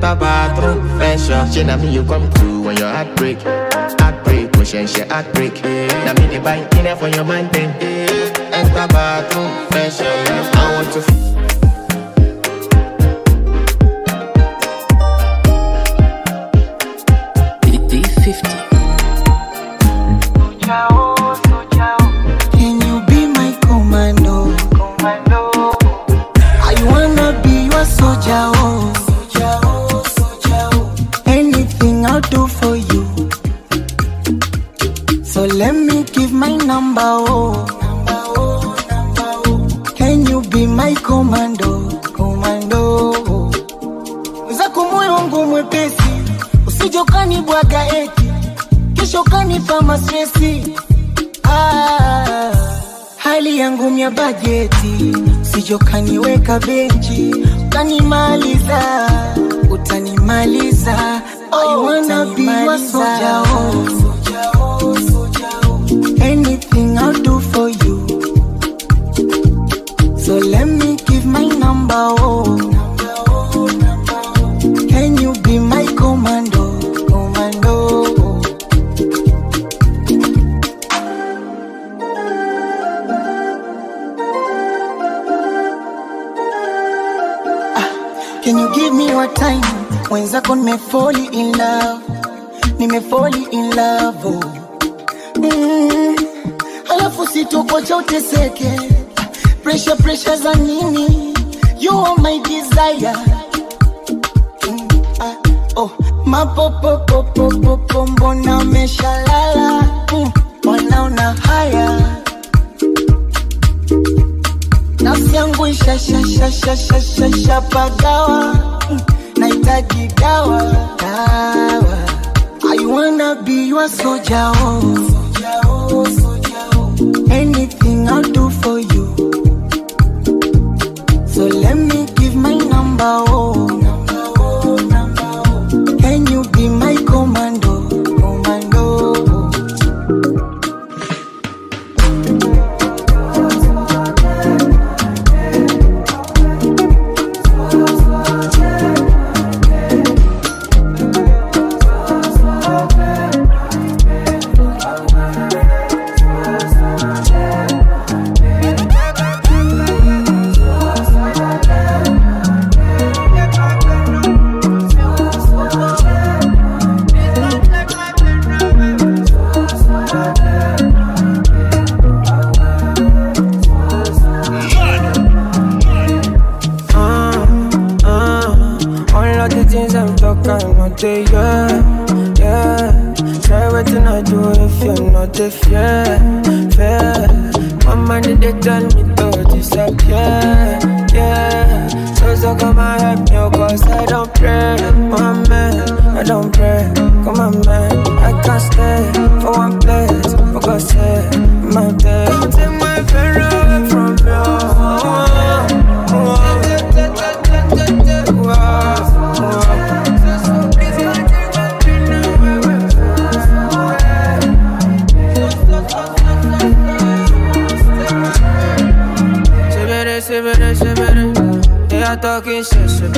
enter bathroom, venture. She na me you come through when your heart break, heart break, oh, push and she heart break. Na me the buy dinner for your man then. Enter bathroom, venture. I want to. geti, sijo benchi, utanimaliza, utanimaliza, oh, oh. oh nimefoli in love, nimefoli in love mm, alafu sitokocha uteseke, pressure pressure za nini? You are my desire. Mm-hmm. Ah, oh. Mapopopopopopo, mbona umeshalala mm, mm-hmm. haya? Nafsi yangu ishashashashashashapagawa unahitaji dawa, dawa. I wanna be your soldier, oh. soldier, oh, soldier oh. Anything I'll do the things I'm talking about, they, yeah, yeah. Try what I do if you're not if, yeah. My money, they tell me to disappear, yeah. So, so come and help me, cause I don't pray, my man. I don't pray, come on, man. I can't stay for one place, for God's sake, my bed. Ella talking shit, shit,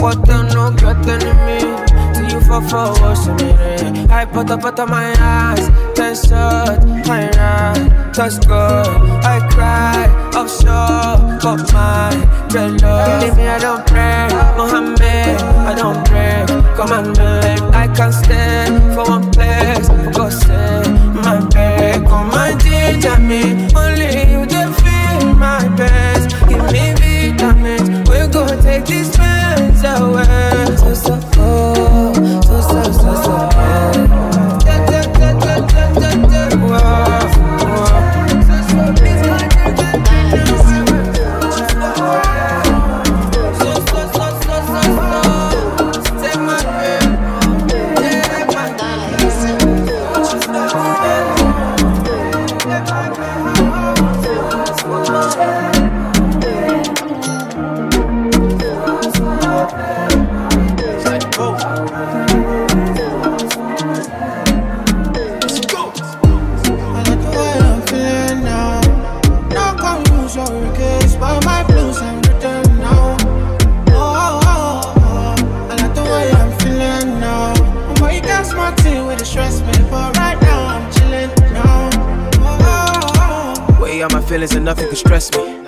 What the no get enemy? Till you fall for in it. I put up out of my eyes, ten shot, my right, touch good. I cry, offshore, got my dreadlocks. Leave me, I don't pray, Mohammed, I don't break. Come on, man, I can't stand for one place, for God's me, but right now I'm now. Oh, oh, oh. Way out my feelings and nothing can stress me.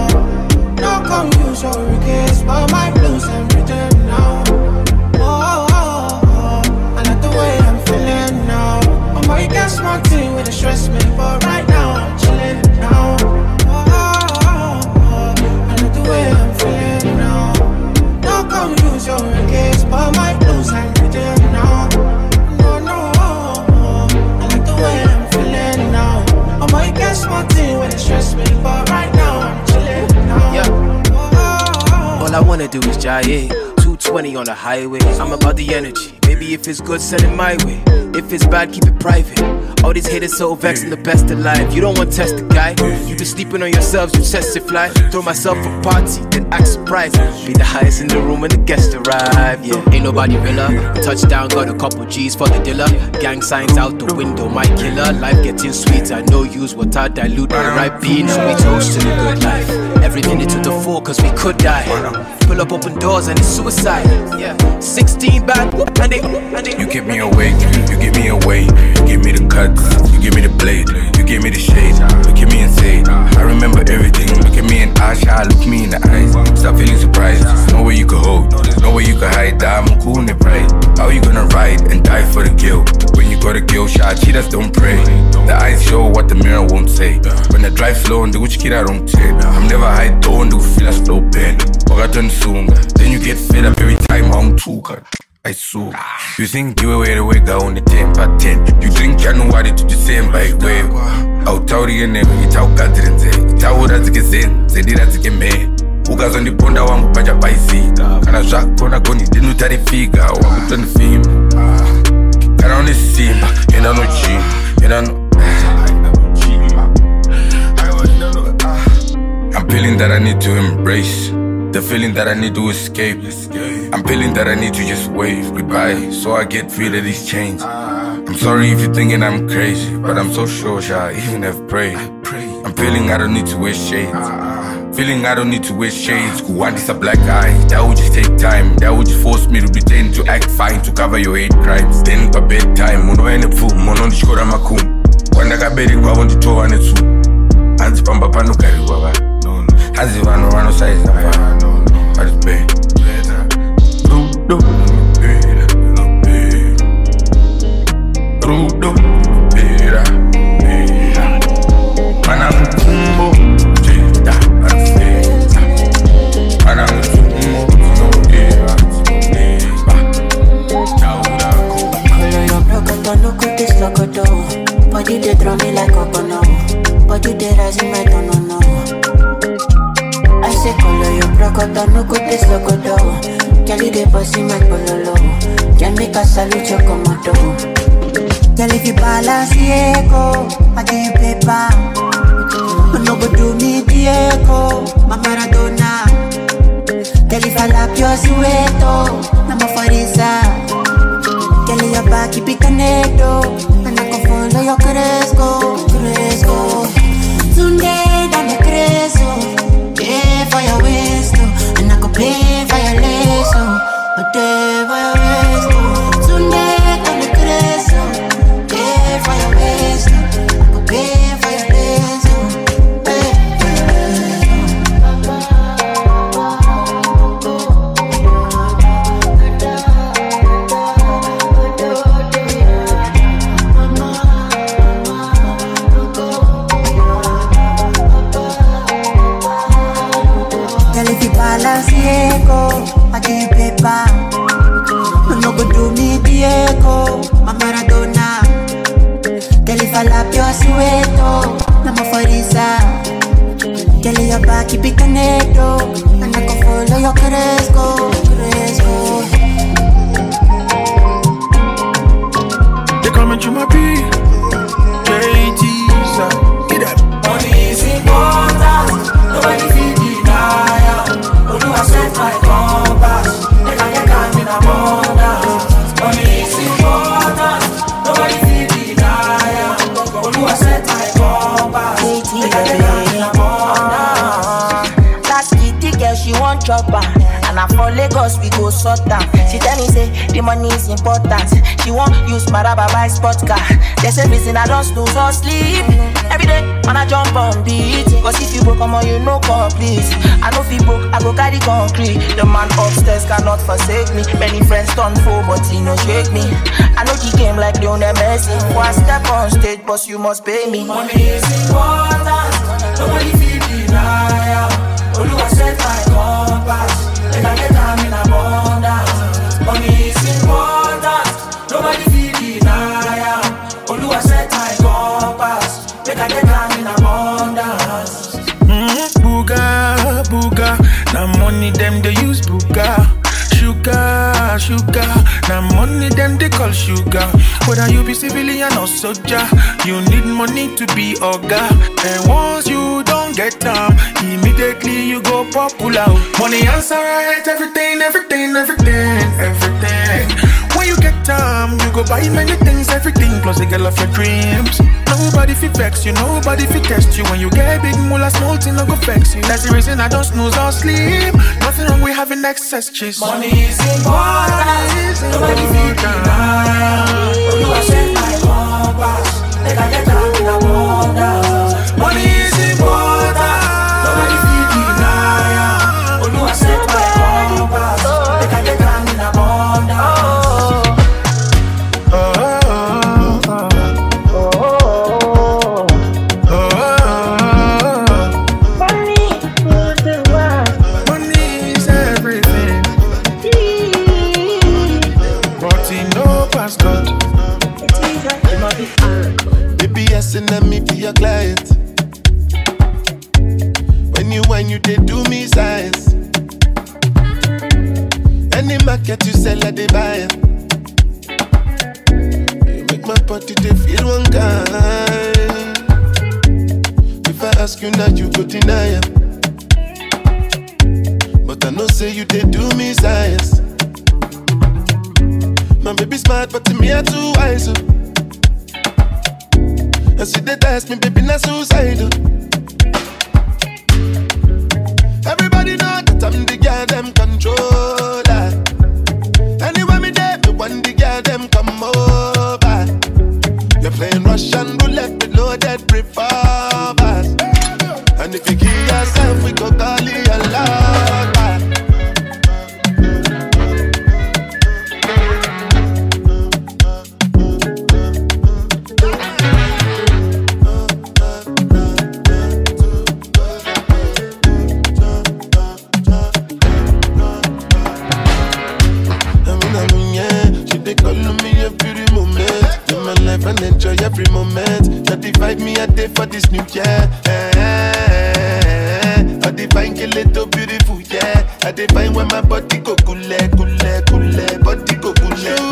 No confusion, case, but my blues I'm 220 on the highway. I'm about the energy. If it's good, send it my way. If it's bad, keep it private. All these haters so vexed and the best alive. You don't want to test the guy. You been sleeping on yourselves, you test it fly. Throw myself a party, then act surprised. Be the highest in the room when the guests arrive. Yeah, ain't nobody realer. Touchdown, got a couple G's for the dealer. Gang signs out the window, my killer. Life getting sweet. I know use what I dilute the right bean. So we toast to the good life. Every minute to the full, cause we could die. Pull up open doors and it's suicide. Yeah, 16 bad, whoop, and they, and they. You give me awake, you give me away, you give me the cuts, you give me the blade, you give me the shade, you give me insane. I remember everything. Look at me in Asha, look me in the eyes. Stop feeling surprised. No way you could hold, no way you could hide. I'm cool the pride. How you gonna ride and die for the guilt? When you got a guilt shot, cheaters don't pray. The eyes show what the mirror won't say. When I drive slow and the which kid I don't take. I'm never high, don't do feel a slow pen. Forgotten soon, then you get fed up every time I'm too cut. I saw. Ah. You think you were the way on the 10 by 10. You drink January to December, way. autauri eneko ichaugadzire nzee itaura dzikezeni zendira dzikemhee ukazondiponda wangu pachabaisika kana zvakona goni ndinotarifika wakutonifima kana une simba enda nojima enda no I'm feeling that I need to embrace the feeling that I need to escape. I'm feeling that I need to just wave goodbye so I get rid of these chains. I'm sorry if you're thinking I'm crazy, but I'm so sure I even have prayed. I'm feeling I don't need to wear shades. Feeling I don't need to wear shades. Kuwandisa black eye. That would just take time. That would just force me to pretend to act fine to cover your hate crimes. Then by bedtime, unoene pfumo unondityora makumu. Kwandakaberekwa vonditova netsumu. Hanzi pamba panogariwa vanhu. Hanzi vanhu vanosaiza vanhu. But it's bad. Rudo. Bera. Bera. Rudo. Bera. Bera. Mana mkumbo. Jeda. Anfeta. Mana mkumbo. Zinodeva. Zinodeva. Taura ko. Color your block and don't look at this locoto. Body they draw me like coconut. Body they rising right on no no. I say color your block and don't look at this locoto. Girl, if you balance the echo, I give you paper. No go do me Diego, my Maradona. Girl, if I lap your sueto, I'm a forisa. Girl, your back, keep it connected, and I can follow your cresco, cresco. Tunde, dame creso, pay for your follow say the money is important. She won't use my rubber buy sport car. There's say reason I don't snooze or sleep. Every day when I jump on beat. Cause if you broke, come on, you know complete. I know if you broke, I go carry concrete. The man upstairs cannot forsake me. Many friends turn foe, but he no shake me. I know the game like Lionel Messi. One step on stage, boss, you must pay me. Money is important, nobody money them they call sugar. Whether you be civilian or soldier, you need money to be oga. And once you don't get them, immediately you go popular. Money answer right, everything, everything, everything, everything. When you get time, you go buy many things, everything, plus a girl of your dreams. Nobody fit vex you, nobody fit test you. When you get big moolah, small thing no go vex you. That's the reason I don't snooze or sleep. Nothing wrong with having excess cheese. Money is important, nobody fit deny am. Oluwa set my compass, make I get My baby smart, but to me I too wise. oh. I see they test me, baby, not suicidal. Everybody know that I'm for this new year. I kill it so beautiful, yeah. I define when my body go kule, kule, kule, body go kule.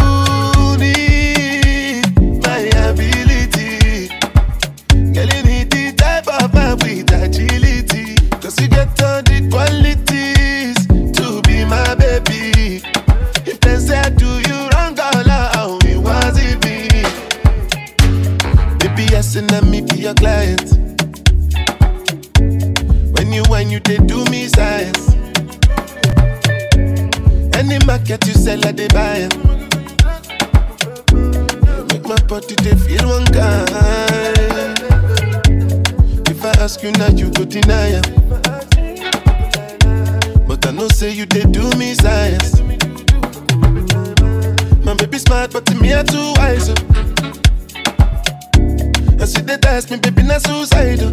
Client. When you when you they do me science. Any market you sell, I they buy. You make my body they feel one kind. If I ask you now, you go deny 'em. But I know say you they do me science. My baby smart, but to me I too wise. oh. I see they test me, baby, not suicidal.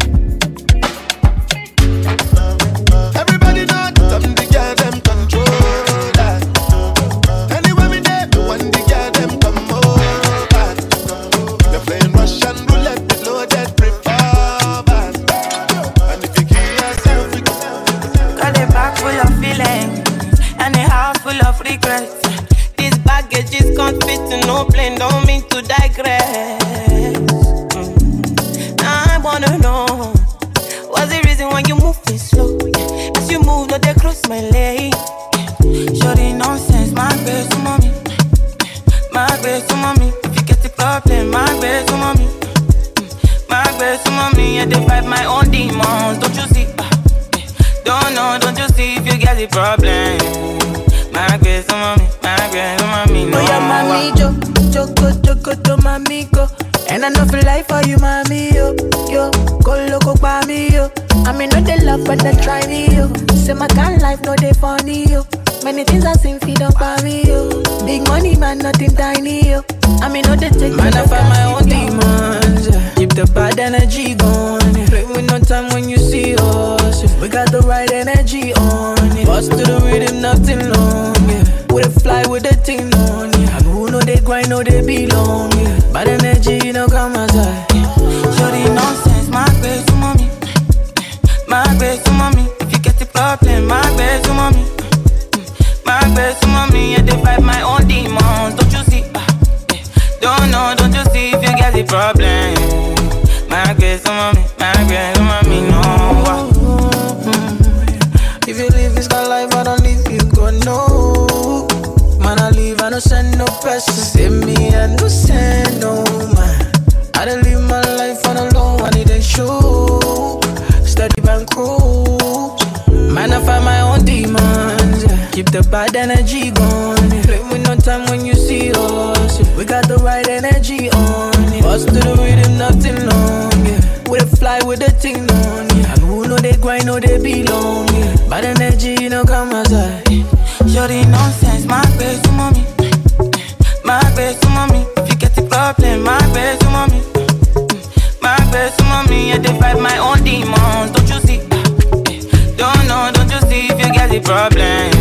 Joko, joko, to. And I know for life for you, mommy, yo, yo, go loco by me, yo. I mean, no they love, but they try me, yo. Say my kind life, no they funny, yo. Many things I seen feed up by me, yo. Big money, man, nothing tiny, yo. I mean, no they take Man, I find my own demons. yeah. Keep the bad energy going. yeah. Play with no time when you see us. yeah. We got the right energy on. Yeah. Bust to the rhythm, nothing long. Yeah. We dey fly with the thing on. They grind, know they belong. Yeah. Bad energy, you know, come aside. Shorty nonsense, my best mommy. My best mommy. If you get the problem, my best mommy. My best mommy, and they fight my own demons. Don't you see? Don't know, don't you see if you get the problem? My best mommy, my Keep the bad energy gone. Play with no time when you see us. We got the right energy on. Yeah. Bust to the rhythm, nothing long. Yeah. We fly with the thing on. Yeah. And who know they grind, know they belong. Yeah. Bad energy, you know, come aside. Shorty nonsense, my best to mommy. My best to mommy. If you get the problem, my best to mommy. My best to mommy, and they fight my own demons. Don't you see? Don't know, don't you see if you get the problem?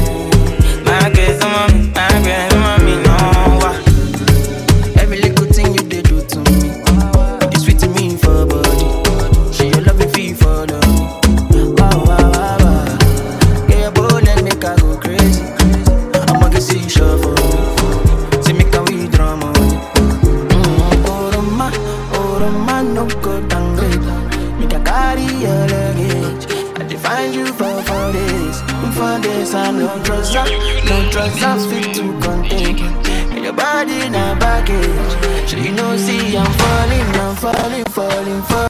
Up, no trust up, fit to contain. And your body na baggage. So you know, see, I'm falling, I'm falling, falling for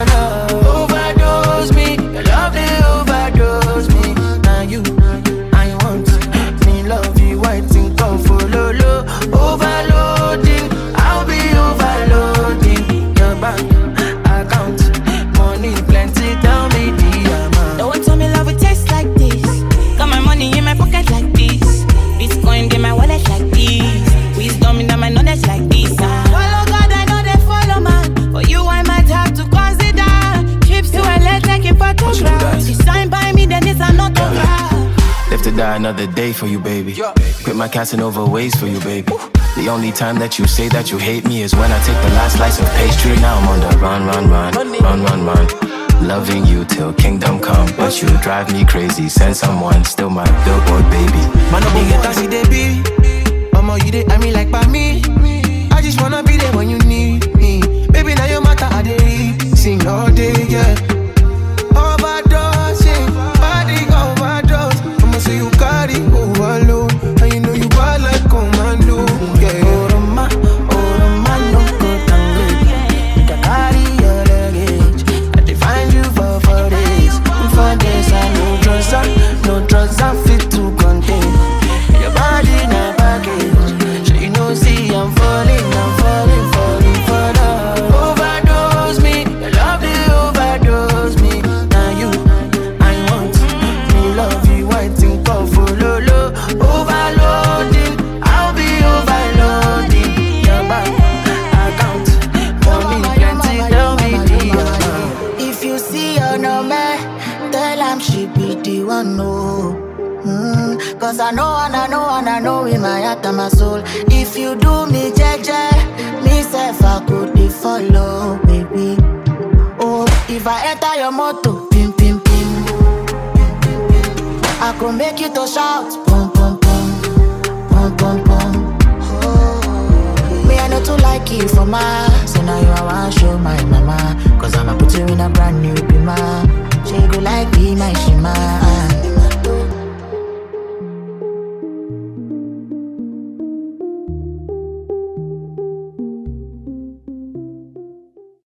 Another day for you, baby. Quit my Casanova ways for you, baby. The only time that you say that you hate me is when I take the last slice of pastry. Now I'm on the run, run, run, run, run, run. Loving you till kingdom come. But you drive me crazy. Send someone, still my billboard baby. Man, no get as it they be. Mama, you they I me like by me. I just wanna be there when you need me. Baby, now your matter I they. Sing all day, yeah. Am she be the one no. Mm, Cause I know and I know and I know in my heart and my soul. If you do me jeje, me self I could dey follow, baby. Oh, if I enter your motor, pim pim pim. I could make you to shout, pum pum pum, pum pum pum. Oh, I know to like you for my, so now you I want show my mama. Cause I'ma put you in a brand new bima. She go like be my shima.